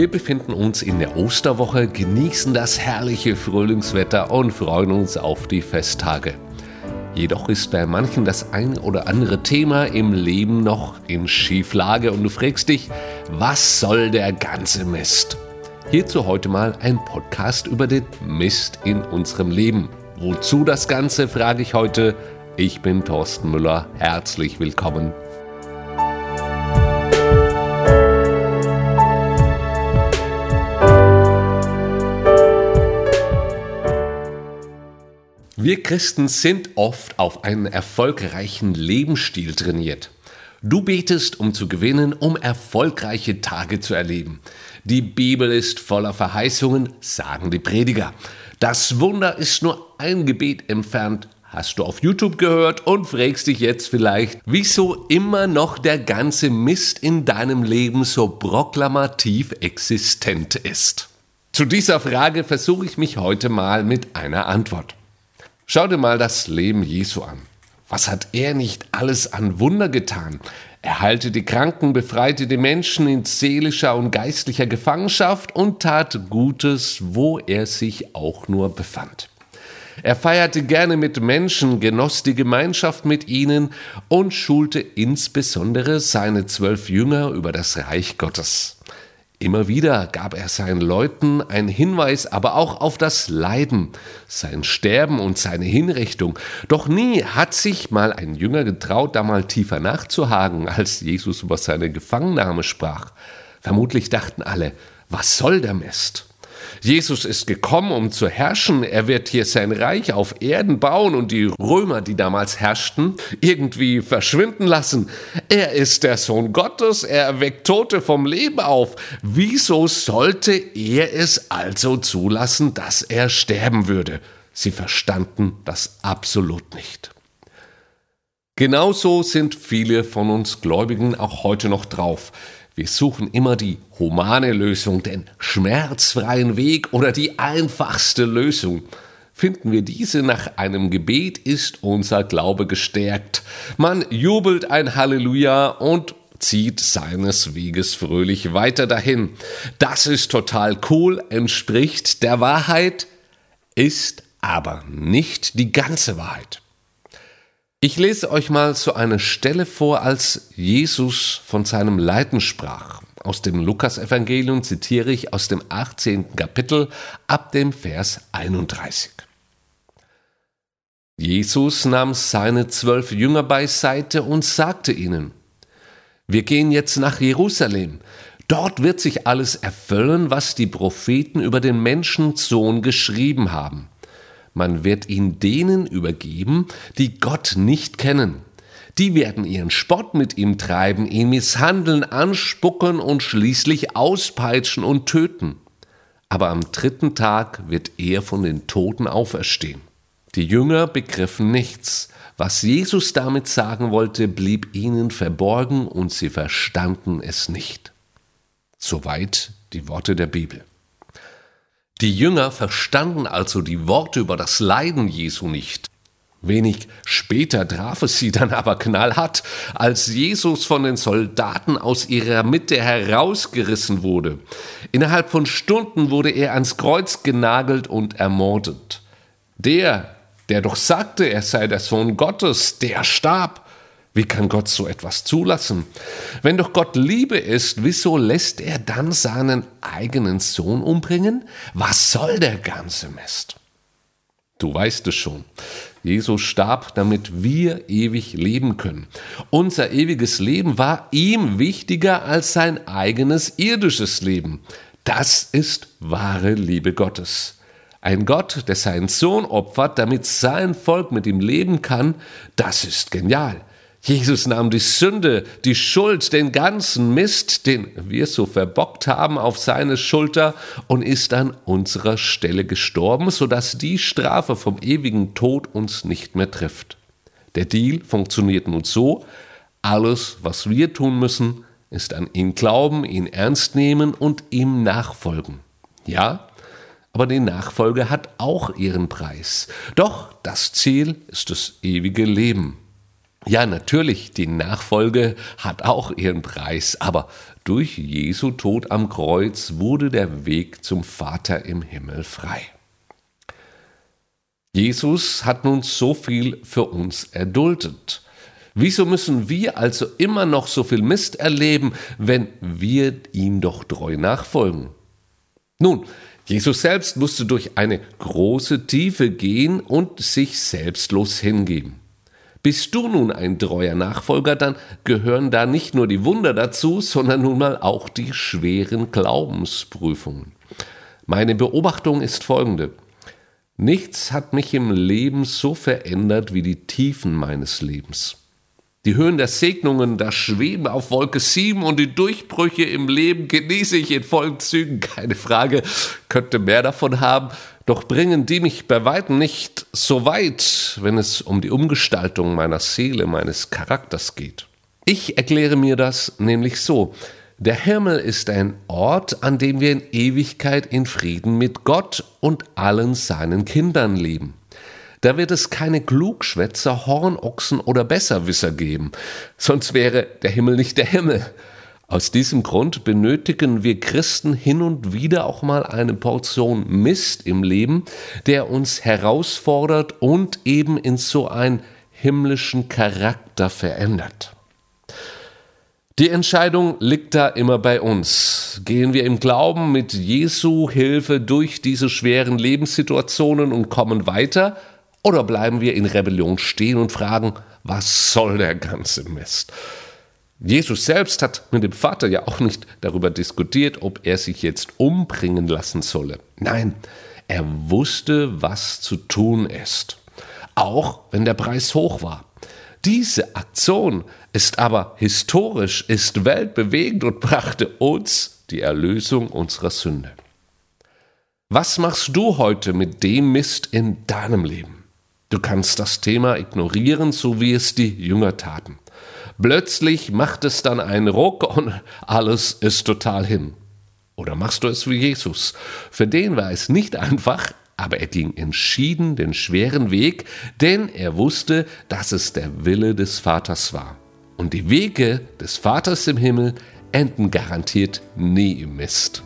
Wir befinden uns in der Osterwoche, genießen das herrliche Frühlingswetter und freuen uns auf die Festtage. Jedoch ist bei manchen das ein oder andere Thema im Leben noch in Schieflage und du fragst dich, was soll der ganze Mist? Hierzu heute mal ein Podcast über den Mist in unserem Leben. Wozu das Ganze, frage ich heute. Ich bin Thorsten Müller. Herzlich willkommen Wir Christen sind oft auf einen erfolgreichen Lebensstil trainiert. Du betest, um zu gewinnen, um erfolgreiche Tage zu erleben. Die Bibel ist voller Verheißungen, sagen die Prediger. Das Wunder ist nur ein Gebet entfernt, hast du auf YouTube gehört und fragst dich jetzt vielleicht, wieso immer noch der ganze Mist in deinem Leben so proklamativ existent ist. Zu dieser Frage versuche ich mich heute mal mit einer Antwort. Schau dir mal das Leben Jesu an. Was hat er nicht alles an Wunder getan? Er heilte die Kranken, befreite die Menschen in seelischer und geistlicher Gefangenschaft und tat Gutes, wo er sich auch nur befand. Er feierte gerne mit Menschen, genoss die Gemeinschaft mit ihnen und schulte insbesondere seine zwölf Jünger über das Reich Gottes. Immer wieder gab er seinen Leuten einen Hinweis aber auch auf das Leiden, sein Sterben und seine Hinrichtung. Doch nie hat sich mal ein Jünger getraut, da mal tiefer nachzuhaken, als Jesus über seine Gefangennahme sprach. Vermutlich dachten alle, was soll der Mist? Jesus ist gekommen, um zu herrschen. Er wird hier sein Reich auf Erden bauen und die Römer, die damals herrschten, irgendwie verschwinden lassen. Er ist der Sohn Gottes. Er erweckt Tote vom Leben auf. Wieso sollte er es also zulassen, dass er sterben würde? Sie verstanden das absolut nicht. Genauso sind viele von uns Gläubigen auch heute noch drauf. Wir suchen immer die humane Lösung, den schmerzfreien Weg oder die einfachste Lösung. Finden wir diese nach einem Gebet, ist unser Glaube gestärkt. Man jubelt ein Halleluja und zieht seines Weges fröhlich weiter dahin. Das ist total cool, entspricht der Wahrheit, ist aber nicht die ganze Wahrheit. Ich lese euch mal so eine Stelle vor, als Jesus von seinem Leiden sprach. Aus dem Lukasevangelium zitiere ich aus dem 18. Kapitel ab dem Vers 31. Jesus nahm seine zwölf Jünger beiseite und sagte ihnen, wir gehen jetzt nach Jerusalem. Dort wird sich alles erfüllen, was die Propheten über den Menschensohn geschrieben haben. Man wird ihn denen übergeben, die Gott nicht kennen. Die werden ihren Spott mit ihm treiben, ihn misshandeln, anspucken und schließlich auspeitschen und töten. Aber am dritten Tag wird er von den Toten auferstehen. Die Jünger begriffen nichts. Was Jesus damit sagen wollte, blieb ihnen verborgen und sie verstanden es nicht. Soweit die Worte der Bibel. Die Jünger verstanden also die Worte über das Leiden Jesu nicht. Wenig später traf es sie dann aber knallhart, als Jesus von den Soldaten aus ihrer Mitte herausgerissen wurde. Innerhalb von Stunden wurde er ans Kreuz genagelt und ermordet. Der, der doch sagte, er sei der Sohn Gottes, der starb. Wie kann Gott so etwas zulassen? Wenn doch Gott Liebe ist, wieso lässt er dann seinen eigenen Sohn umbringen? Was soll der ganze Mist? Du weißt es schon. Jesus starb, damit wir ewig leben können. Unser ewiges Leben war ihm wichtiger als sein eigenes irdisches Leben. Das ist wahre Liebe Gottes. Ein Gott, der seinen Sohn opfert, damit sein Volk mit ihm leben kann, das ist genial. Jesus nahm die Sünde, die Schuld, den ganzen Mist, den wir so verbockt haben, auf seine Schulter und ist an unserer Stelle gestorben, sodass die Strafe vom ewigen Tod uns nicht mehr trifft. Der Deal funktioniert nun so, alles, was wir tun müssen, ist an ihn glauben, ihn ernst nehmen und ihm nachfolgen. Ja, aber die Nachfolge hat auch ihren Preis. Doch das Ziel ist das ewige Leben. Ja, natürlich, die Nachfolge hat auch ihren Preis, aber durch Jesu Tod am Kreuz wurde der Weg zum Vater im Himmel frei. Jesus hat nun so viel für uns erduldet. Wieso müssen wir also immer noch so viel Mist erleben, wenn wir ihm doch treu nachfolgen? Nun, Jesus selbst musste durch eine große Tiefe gehen und sich selbstlos hingeben. Bist du nun ein treuer Nachfolger, dann gehören da nicht nur die Wunder dazu, sondern nun mal auch die schweren Glaubensprüfungen. Meine Beobachtung ist folgende. Nichts hat mich im Leben so verändert wie die Tiefen meines Lebens. Die Höhen der Segnungen, das Schweben auf Wolke 7 und die Durchbrüche im Leben genieße ich in vollen Zügen, keine Frage, könnte mehr davon haben, doch bringen die mich bei weitem nicht so weit, wenn es um die Umgestaltung meiner Seele, meines Charakters geht. Ich erkläre mir das nämlich so, der Himmel ist ein Ort, an dem wir in Ewigkeit in Frieden mit Gott und allen seinen Kindern leben. Da wird es keine Klugschwätzer, Hornochsen oder Besserwisser geben, sonst wäre der Himmel nicht der Himmel. Aus diesem Grund benötigen wir Christen hin und wieder auch mal eine Portion Mist im Leben, der uns herausfordert und eben in so einen himmlischen Charakter verändert. Die Entscheidung liegt da immer bei uns. Gehen wir im Glauben mit Jesu Hilfe durch diese schweren Lebenssituationen und kommen weiter? Oder bleiben wir in Rebellion stehen und fragen, was soll der ganze Mist? Jesus selbst hat mit dem Vater ja auch nicht darüber diskutiert, ob er sich jetzt umbringen lassen solle. Nein, er wusste, was zu tun ist. Auch wenn der Preis hoch war. Diese Aktion ist aber historisch, ist weltbewegend und brachte uns die Erlösung unserer Sünde. Was machst du heute mit dem Mist in deinem Leben? Du kannst das Thema ignorieren, so wie es die Jünger taten. Plötzlich macht es dann einen Ruck und alles ist total hin. Oder machst du es wie Jesus? Für den war es nicht einfach, aber er ging entschieden den schweren Weg, denn er wusste, dass es der Wille des Vaters war. Und die Wege des Vaters im Himmel enden garantiert nie im Mist.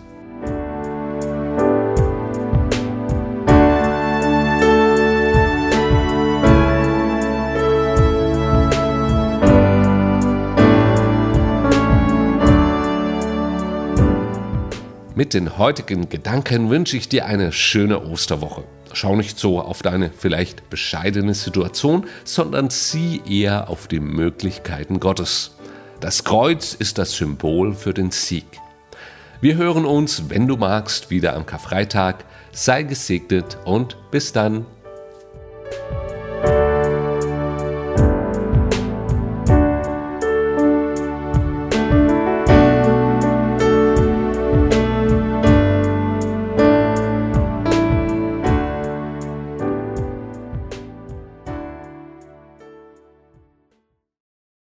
Mit den heutigen Gedanken wünsche ich dir eine schöne Osterwoche. Schau nicht so auf deine vielleicht bescheidene Situation, sondern sieh eher auf die Möglichkeiten Gottes. Das Kreuz ist das Symbol für den Sieg. Wir hören uns, wenn du magst, wieder am Karfreitag. Sei gesegnet und bis dann.